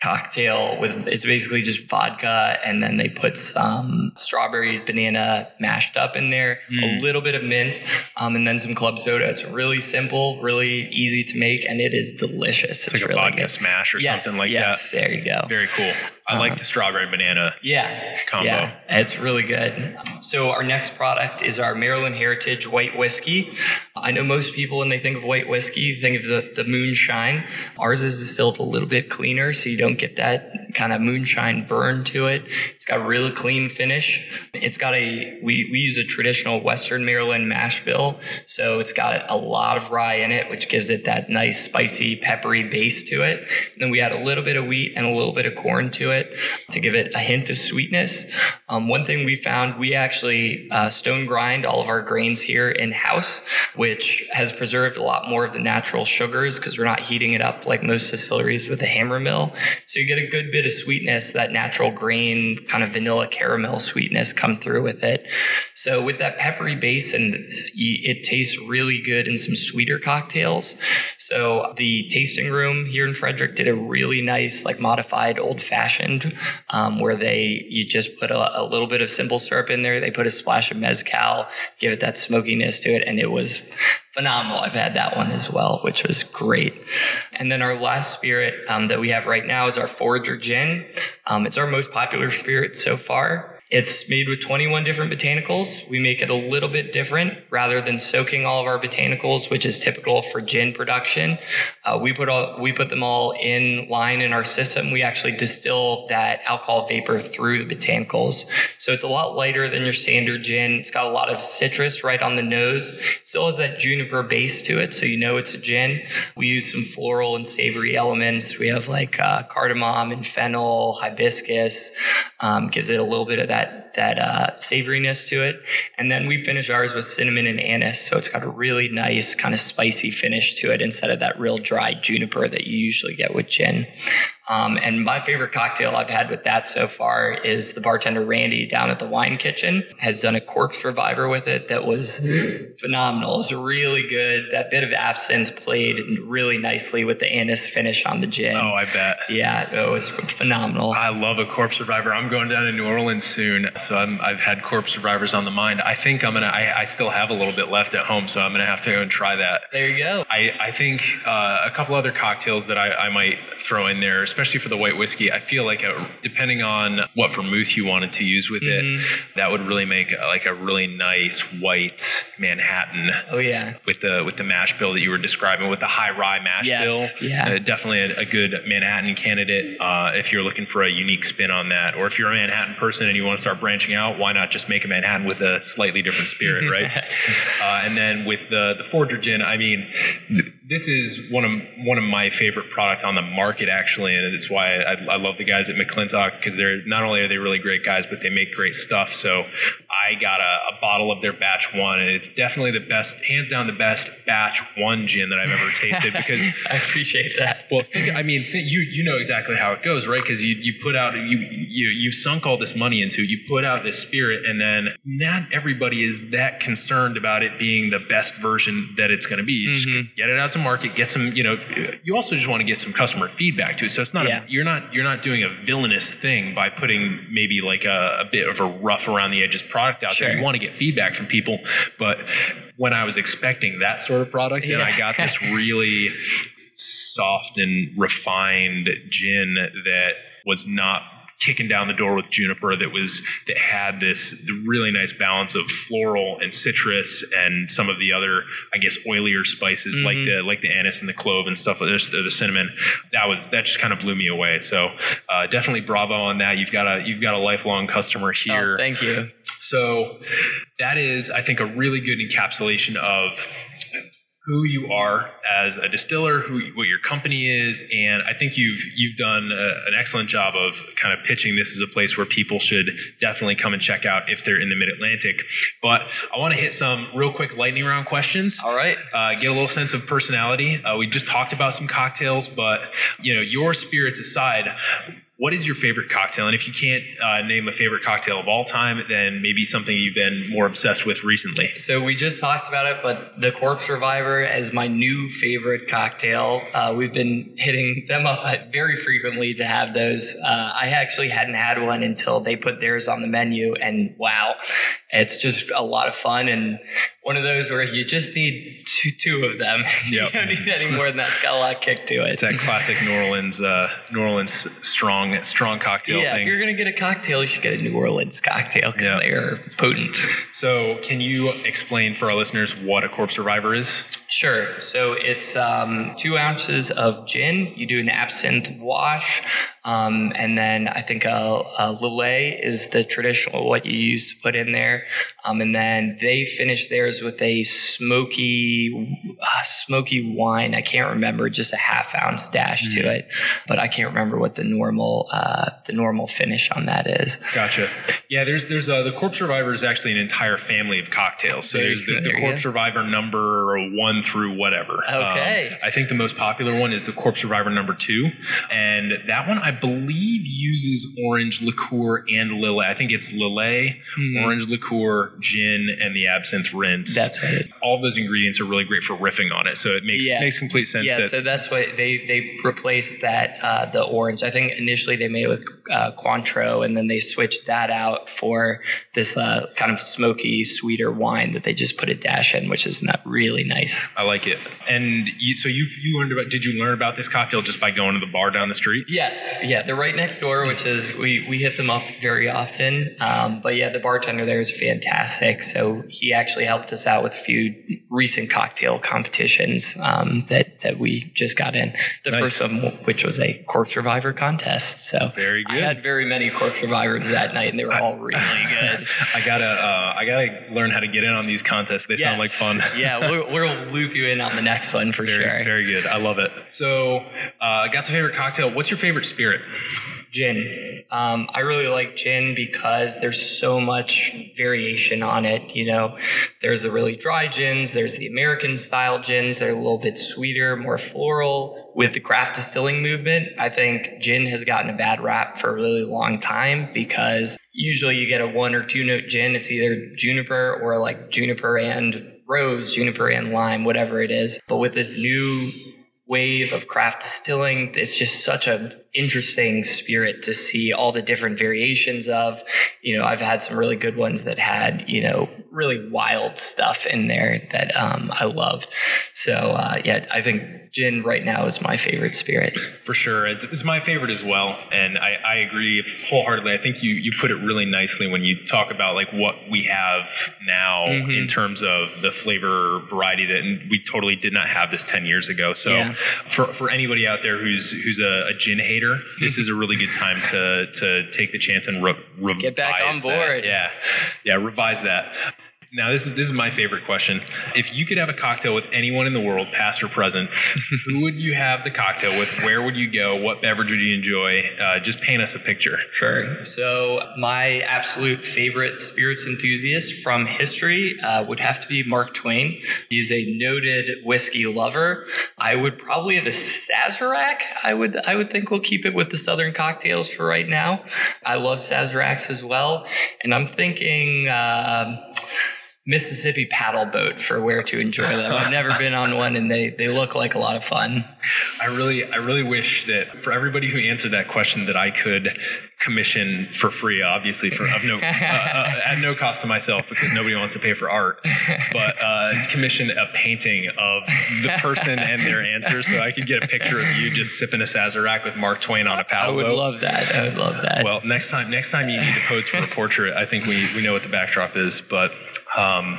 cocktail with it's basically just vodka and then they put some strawberry banana mashed up in there mm. a little bit of mint um, and then some club soda. It's really simple really easy to make and it is delicious. It's, it's like really a vodka good. smash or yes, something like yes, that? there you go. Very cool. I uh, like uh-huh. the strawberry banana yeah. combo. Yeah it's really good. So our next product is our Maryland Heritage white whiskey. I know most people when they think of white whiskey think of the, the moonshine. Ours is distilled a little bit cleaner so you don't don't get that kind of moonshine burn to it. It's got a really clean finish. It's got a, we, we use a traditional Western Maryland mash bill. So it's got a lot of rye in it, which gives it that nice spicy, peppery base to it. And then we add a little bit of wheat and a little bit of corn to it to give it a hint of sweetness. Um, one thing we found, we actually uh, stone grind all of our grains here in house, which has preserved a lot more of the natural sugars because we're not heating it up like most distilleries with a hammer mill. So you get a good bit of sweetness, that natural grain kind of vanilla caramel sweetness come through with it. So with that peppery base and it tastes really good in some sweeter cocktails. So the tasting room here in Frederick did a really nice, like modified old fashioned, um, where they you just put a, a, little bit of simple syrup in there. They put a splash of mezcal, give it that smokiness to it, and it was phenomenal. I've had that one as well, which was great. And then our last spirit um, that we have right now is our Forager Gin. Um, it's our most popular spirit so far. It's made with 21 different botanicals. We make it a little bit different rather than soaking all of our botanicals, which is typical for gin production. Uh, we put all, we put them all in line in our system. We actually distill that alcohol vapor through the botanicals. So it's a lot lighter than your standard gin. It's got a lot of citrus right on the nose. It still has that juniper base to it, so you know it's a gin. We use some floral and savory elements. We have like uh, cardamom and fennel, hibiscus. Um, gives it a little bit of that that that uh, savoriness to it. And then we finish ours with cinnamon and anise, so it's got a really nice kind of spicy finish to it instead of that real dry juniper that you usually get with gin. Um, and my favorite cocktail I've had with that so far is the bartender Randy down at the wine kitchen has done a corpse reviver with it that was phenomenal. It's really good. That bit of absinthe played really nicely with the anise finish on the gin. Oh, I bet. Yeah, it was phenomenal. I love a corpse reviver. I'm going down to New Orleans soon, so i have had corpse revivers on the mind. I think I'm gonna. I, I, still have a little bit left at home, so I'm gonna have to go and try that. There you go. I I think uh, a couple other cocktails that I, I might throw in there especially for the white whiskey, I feel like a, depending on what vermouth you wanted to use with mm-hmm. it, that would really make a, like a really nice white Manhattan. Oh yeah, with the with the mash bill that you were describing with the high rye mash yes, bill. Yeah, uh, definitely a, a, good Manhattan candidate uh, if you're looking for a unique spin on that, or if you're a Manhattan person and you want to start branching out, why not just make a Manhattan with a slightly different spirit, right? uh, and then with the the Forager gin, I mean. Th- this is one of one of my favorite products on the market actually and it's why I, I love the guys at McClintock because they're not only are they really great guys but they make great stuff. So I got a, a, bottle of their batch one and it's definitely the best hands down the best batch one gin that I've ever tasted because I appreciate that well think, I mean think, you you know exactly how it goes right because you you put out you you you sunk all this money into it you put out this spirit and then not everybody is that concerned about it being the best version that it's going to be you mm-hmm. get it out to market, get some, you know, you also just want to get some customer feedback too. So it's not, yeah. a, you're not, you're not doing a villainous thing by putting maybe like a, a bit of a rough around the edges product out sure. there. You want to get feedback from people. But when I was expecting that sort of product yeah. and I got this really soft and refined gin that was not kicking down the door with juniper that was that had this really nice balance of floral and citrus and some of the other I guess oilier spices mm-hmm. like the like the anise and the clove and stuff like this, the cinnamon. That was that just kind of blew me away. So uh, definitely bravo on that. You've got a you've got a lifelong customer oh, here. Oh, thank you. So that is, I think, a really good encapsulation of who you are as a distiller, who what your company is, and I think you've you've done a, an excellent job of kind of pitching this as a place where people should definitely come and check out if they're in the Mid Atlantic. But I want to hit some real quick lightning round questions. All right, uh, get a little sense of personality. Uh, we just talked about some cocktails, but you know your spirits aside, what is your favorite cocktail? And if you can't uh, name a favorite cocktail of all time, then maybe something you've been more obsessed with recently. So we just talked about it, but the Corpse Reviver is my new favorite cocktail. Uh, we've been hitting them up very frequently to have those. Uh, I actually hadn't had one until they put theirs on the menu, and wow, it's just a lot of fun and one of those where you just need two, two of them. Yep. you don't need any more than that. It's got a lot of kick to it. It's that classic New Orleans, uh, New Orleans strong, strong cocktail. Yeah, thing. if you're gonna get a cocktail, you should get a New Orleans cocktail because yep. they are potent. So, can you explain for our listeners what a Corpse Reviver is? Sure. So it's um, two ounces of gin. You do an absinthe wash. Um, and then I think a, a Lillet is the traditional what you use to put in there. Um, and then they finish theirs with a smoky, uh, smoky wine. I can't remember, just a half ounce dash mm-hmm. to it, but I can't remember what the normal uh, the normal finish on that is. Gotcha. Yeah, there's there's uh, the Corpse Reviver is actually an entire family of cocktails. So there's the, the Corpse Reviver number one through whatever. Okay. Um, I think the most popular one is the Corpse Reviver number two, and that one I believe uses orange liqueur and Lillet. I think it's Lillet, mm-hmm. orange liqueur, gin, and the absinthe rinse. That's right. All those ingredients are really great for riffing on it, so it makes yeah. makes complete sense. Yeah, that so that's why they they replaced that uh, the orange. I think initially they made it with uh, Cointreau, and then they switched that out for this uh, kind of smoky, sweeter wine that they just put a dash in, which is not really nice. I like it. And you, so you you learned about? Did you learn about this cocktail just by going to the bar down the street? Yes. Yeah, they're right next door, which is we we hit them up very often. Um, but yeah, the bartender there is fantastic. So he actually helped us out with a few recent cocktail competitions um, that that we just got in. The nice. first one, which was a Corpse survivor contest. So very good. I had very many Corpse survivors that night, and they were all really good. I gotta uh, I gotta learn how to get in on these contests. They yes. sound like fun. yeah, we'll, we'll, loop you in on the next one for very, sure. Very good. I love it. So, uh, got the favorite cocktail. What's your favorite spirit? Gin. Um, I really like gin because there's so much variation on it. You know, there's the really dry gins, there's the American style gins. They're a little bit sweeter, more floral. With the craft distilling movement, I think gin has gotten a bad rap for a really long time because usually you get a one or two note gin. It's either juniper or like juniper and rose, juniper and lime, whatever it is. But with this new wave of craft distilling. It's just such a interesting spirit to see all the different variations of. You know, I've had some really good ones that had, you know, really wild stuff in there that um, I loved. So, uh, yeah, I think gin right now is my favorite spirit. For sure. It's, it's my favorite as well. And I, I, agree wholeheartedly. I think you, you put it really nicely when you talk about like what we have now mm-hmm. in terms of the flavor variety that we totally did not have this 10 years ago. So yeah. for, for anybody out there who's, who's a, a gin hater, this mm-hmm. is a really good time to, to take the chance and re- revise get back on board. That. Yeah. Yeah. Revise that. Now, this is this is my favorite question. If you could have a cocktail with anyone in the world, past or present, who would you have the cocktail with? Where would you go? What beverage would you enjoy? Uh, just paint us a picture. Sure. So, my absolute favorite spirits enthusiast from history uh, would have to be Mark Twain. He's a noted whiskey lover. I would probably have a Sazerac. I would I would think we'll keep it with the Southern cocktails for right now. I love Sazeracs as well, and I'm thinking. Uh, Mississippi paddle boat for where to enjoy them. I've never been on one, and they they look like a lot of fun. I really, I really wish that for everybody who answered that question, that I could commission for free. Obviously, for of no uh, uh, at no cost to myself because nobody wants to pay for art. But uh, commission a painting of the person and their answers, so I could get a picture of you just sipping a Sazerac with Mark Twain on a paddle I would boat. love that. I would love that. Well, next time, next time you need to pose for a portrait, I think we we know what the backdrop is. But um,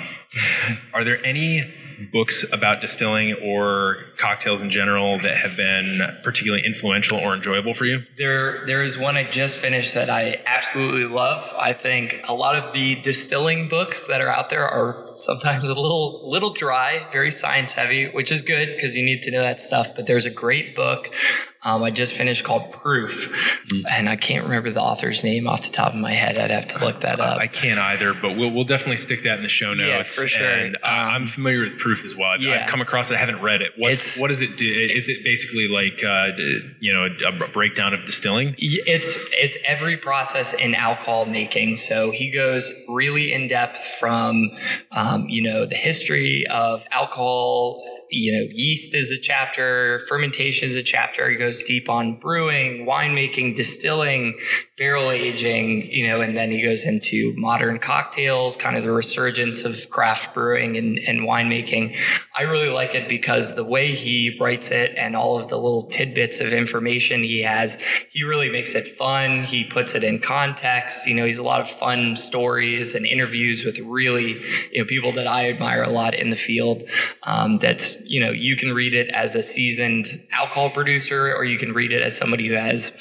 are there any books about distilling or cocktails in general that have been particularly influential or enjoyable for you? There, there is one I just finished that I absolutely love. I think a lot of the distilling books that are out there are sometimes a little, little dry, very science heavy, which is good because you need to know that stuff. But there's a great book um, I just finished called Proof, and I can't remember the author's name off the top of my head. I'd have to look that up. I can't either, but we'll, we'll definitely stick that in the show notes. Yeah, for sure. And uh, I'm familiar with Proof as well. I've, Yeah. I've come across it. I haven't read it. What's, what does it do? Is it basically like uh, you know a, a breakdown of distilling? It's it's every process in alcohol making. So he goes really in depth from, um, Um, you know, the history of alcohol. You know, yeast is a chapter, fermentation is a chapter. He goes deep on brewing, winemaking, distilling, barrel aging. You know, and then he goes into modern cocktails, kind of the resurgence of craft brewing and, and winemaking. I really like it because the way he writes it and all of the little tidbits of information he has, he really makes it fun. He puts it in context. You know, he's a lot of fun stories and interviews with really, you know, people that I admire a lot in the field. Um, that's, you know, you can read it as a seasoned alcohol producer, or you can read it as somebody who has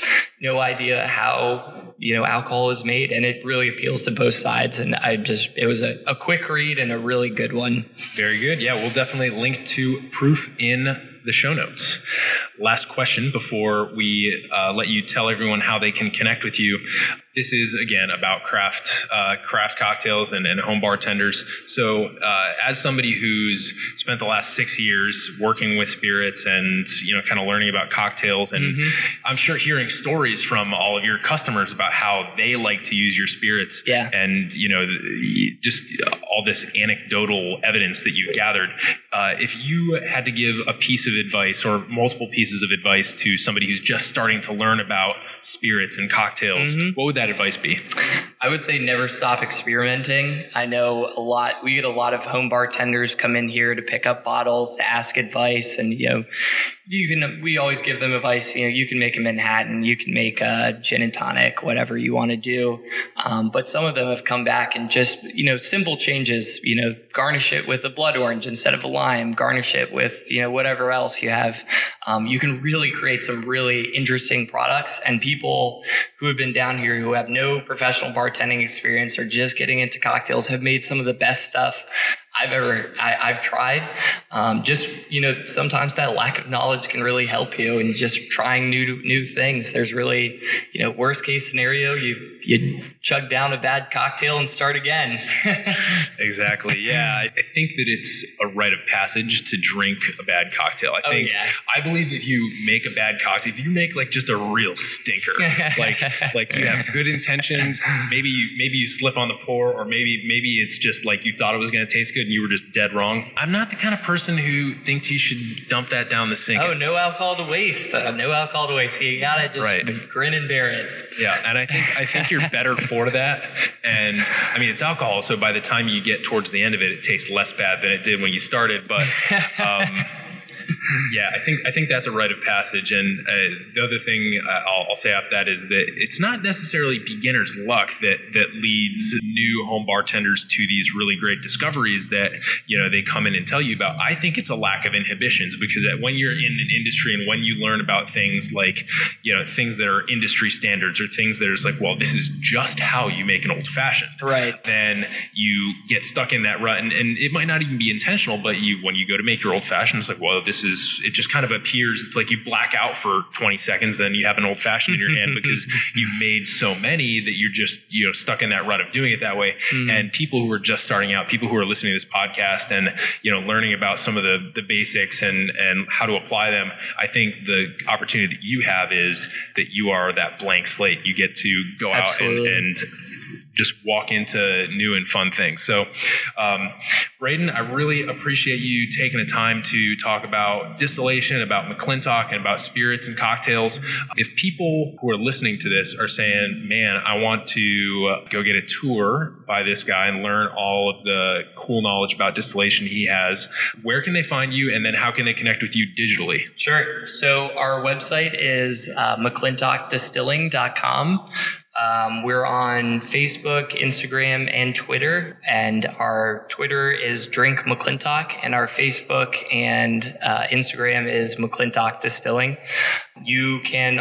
no idea how, you know, alcohol is made. And it really appeals to both sides. And I just, it was a, a quick read and a really good one. Very good. Yeah, we'll definitely link to Proof in the show notes. Last question before we uh, let you tell everyone how they can connect with you. This is again about craft uh, craft cocktails and, and home bartenders. So, uh, as somebody who's spent the last six years working with spirits and you know, kind of learning about cocktails, and I'm sure hearing stories from all of your customers about how they like to use your spirits, Yeah. and you know, just all this anecdotal evidence that you've gathered. Uh, if you had to give a piece of advice or multiple pieces of advice to somebody who's just starting to learn about spirits and cocktails, mm-hmm. what would that advice be? I would say never stop experimenting. I know a lot, we get a lot of home bartenders come in here to pick up bottles, to ask advice, and, you know, you can, we always give them advice. You know, you can make a Manhattan, you can make a gin and tonic, whatever you want to do. Um, but some of them have come back and just, you know, simple changes, you know, garnish it with a blood orange instead of a lime, garnish it with, you know, whatever else you have. Um, you can really create some really interesting products and people who have been down here who have no professional bartending experience or just getting into cocktails have made some of the best stuff I've ever I, I've tried. Um, just you know, sometimes that lack of knowledge can really help you, and just trying new new things. There's really you know, worst case scenario, you you chug down a bad cocktail and start again. Exactly. Yeah, I think that it's a rite of passage to drink a bad cocktail. I Oh, think yeah. I believe if you make a bad cocktail, if you make like just a real stinker, like like you have good intentions, maybe you maybe you slip on the pour, or maybe maybe it's just like you thought it was going to taste good you were just dead wrong. I'm not the kind of person who thinks you should dump that down the sink. oh, no alcohol to waste. Uh, no alcohol to waste. You gotta just Right. grin and bear it. Yeah, and I think I think you're better for that. And I mean, it's alcohol, so by the time you get towards the end of it, it tastes less bad than it did when you started. But um, yeah, I think I think that's a rite of passage. And uh, the other thing uh, I'll, I'll say after that is that it's not necessarily beginner's luck that that leads new home bartenders to these really great discoveries that you know they come in and tell you about. I think it's a lack of inhibitions because when you're in an industry and when you learn about things like you know things that are industry standards or things that are like, well, this is just how you make an old fashioned Right. then you get stuck in that rut and, and it might not even be intentional but you when you go to make your old fashioned it's like well this is it just kind of appears it's like you black out for 20 seconds then you have an old fashioned in your hand because you've made so many that you're just you know stuck in that rut of doing it that way. Mm-hmm. And people who are just starting out people who are listening to this podcast and you know learning about some of the the basics and and how to apply them i think the opportunity that you have is that you are that blank slate. You get to go out and, and just walk into new and fun things. So, um, Braeden, I really appreciate you taking the time to talk about distillation, about McClintock, and about spirits and cocktails. If people who are listening to this are saying, man, I want to go get a tour by this guy and learn all of the cool knowledge about distillation he has, where can they find you and then how can they connect with you digitally? Sure. So our website is uh, mcclintockdistilling.com. Um, we're on Facebook, Instagram, and Twitter. And our Twitter is Drink McClintock, and our Facebook and uh, Instagram is McClintock Distilling. You can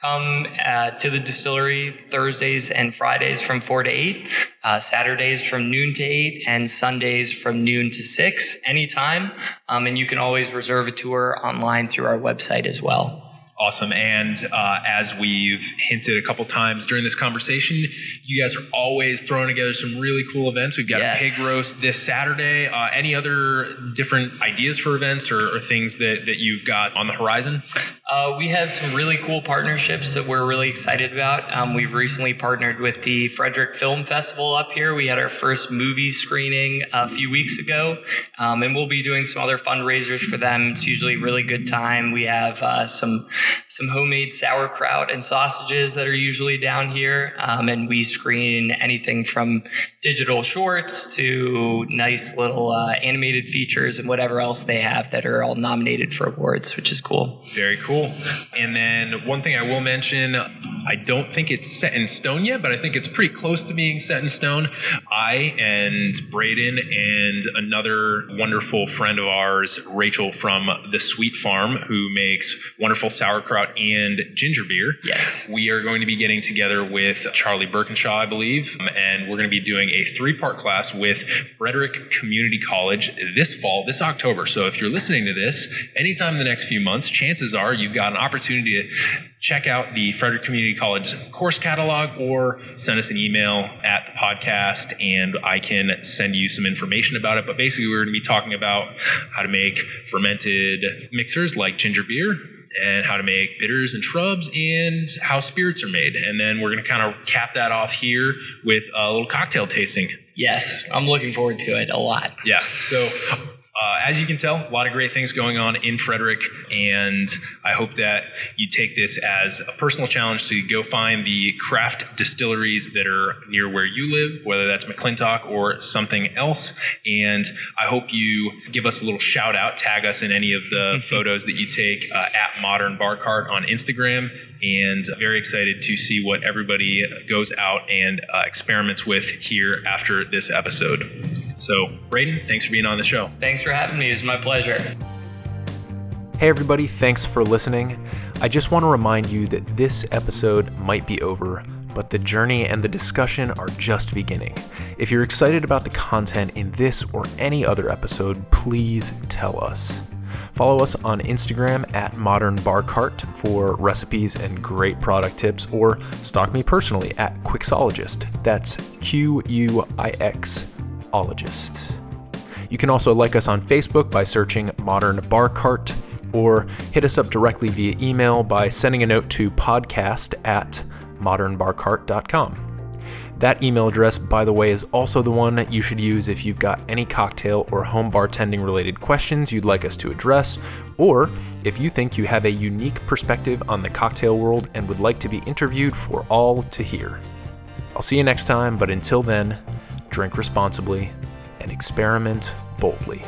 come uh, to the distillery Thursdays and Fridays from 4 to 8, uh, Saturdays from noon to 8, and Sundays from noon to 6, anytime. Um, and you can always reserve a tour online through our website as well. Awesome. And uh, as we've hinted a couple times during this conversation, you guys are always throwing together some really cool events. We've got Yes. a pig roast this Saturday. Uh, any other different ideas for events or, or things that, that you've got on the horizon? Uh, we have some really cool partnerships that we're really excited about. Um, we've recently partnered with the Frederick Film Festival up here. We had our first movie screening a few weeks ago, um, and we'll be doing some other fundraisers for them. It's usually a really good time. We have uh, some some homemade sauerkraut and sausages that are usually down here, um, and we screen anything from digital shorts to nice little uh, animated features and whatever else they have that are all nominated for awards, which is cool. Very cool. And then one thing I will mention, I don't think it's set in stone yet, but I think it's pretty close to being set in stone. I and Braeden and another wonderful friend of ours, Rachel from the Sweet Farm, who makes wonderful sauerkraut and ginger beer. Yes. We are going to be getting together with Charlie Birkinshaw, I believe, um, and we're going to be doing a three part class with Frederick Community College this fall, this October. So if you're listening to this anytime in the next few months, chances are you've got an opportunity to check out the Frederick Community College course catalog or send us an email at the podcast and I can send you some information about it. But basically, we're going to be talking about how to make fermented mixers like ginger beer and how to make bitters and shrubs and how spirits are made. And then we're going to kind of cap that off here with a little cocktail tasting. Yes, I'm looking forward to it a lot. Yeah. So, uh, as you can tell, a lot of great things going on in Frederick, and I hope that you take this as a personal challenge to go find the craft distilleries that are near where you live, whether that's McClintock or something else. And I hope you give us a little shout out, tag us in any of the photos that you take uh, at Modern Bar Cart on Instagram, and very excited to see what everybody goes out and uh, experiments with here after this episode. So, Braeden, thanks for being on the show. Thanks for having me. It was my pleasure. Hey, everybody, thanks for listening. I just want to remind you that this episode might be over, but the journey and the discussion are just beginning. If you're excited about the content in this or any other episode, please tell us. Follow us on Instagram at Modern Bar Cart for recipes and great product tips, or stalk me personally at Quixologist. That's Q U I X ologist. You can also like us on Facebook by searching Modern Bar Cart, or hit us up directly via email by sending a note to podcast at modernbarcart.com. That email address, by the way, is also the one that you should use if you've got any cocktail or home bartending related questions you'd like us to address, or if you think you have a unique perspective on the cocktail world and would like to be interviewed for all to hear. I'll see you next time, but until then, drink responsibly and experiment boldly.